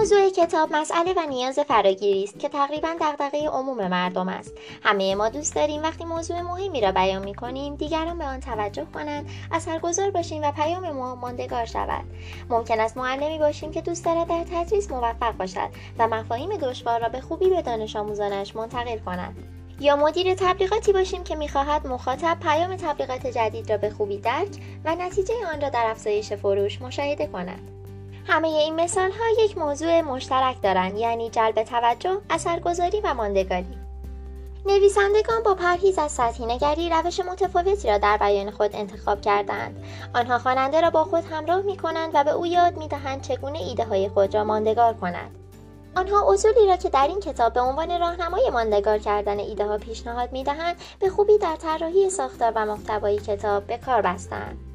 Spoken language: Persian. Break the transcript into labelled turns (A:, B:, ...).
A: موضوع کتاب مسئله و نیاز فراگیری است که تقریبا دغدغه عموم مردم است. همه ما دوست داریم وقتی موضوع مهمی را بیان می کنیم دیگران به آن توجه کنند اثرگذار باشیم و پیام ما ماندگار شود. ممکن است معلمی باشیم که دوست دارد در تدریس موفق باشد و مفاهیم دشوار را به خوبی به دانش آموزانش منتقل کند. یا مدیر تبلیغاتی باشیم که می‌خواهد مخاطب پیام تبلیغات جدید را به خوبی درک و نتیجه آن را در افزایش فروش مشاهده کند. همه این مثال ها یک موضوع مشترک دارند یعنی جلب توجه، اثرگذاری و ماندگاری. نویسندگان با پرهیز از سطحی نگری روش متفاوتی را در بیان خود انتخاب کردند. آنها خواننده را با خود همراه می کنند و به او یاد می دهند چگونه ایده های خود را ماندگار کند. آنها اصولی را که در این کتاب به عنوان راهنمای ماندگار کردن ایده ها پیشنهاد می دهند به خوبی در طراحی ساختار و محتوای کتاب به کار بستند.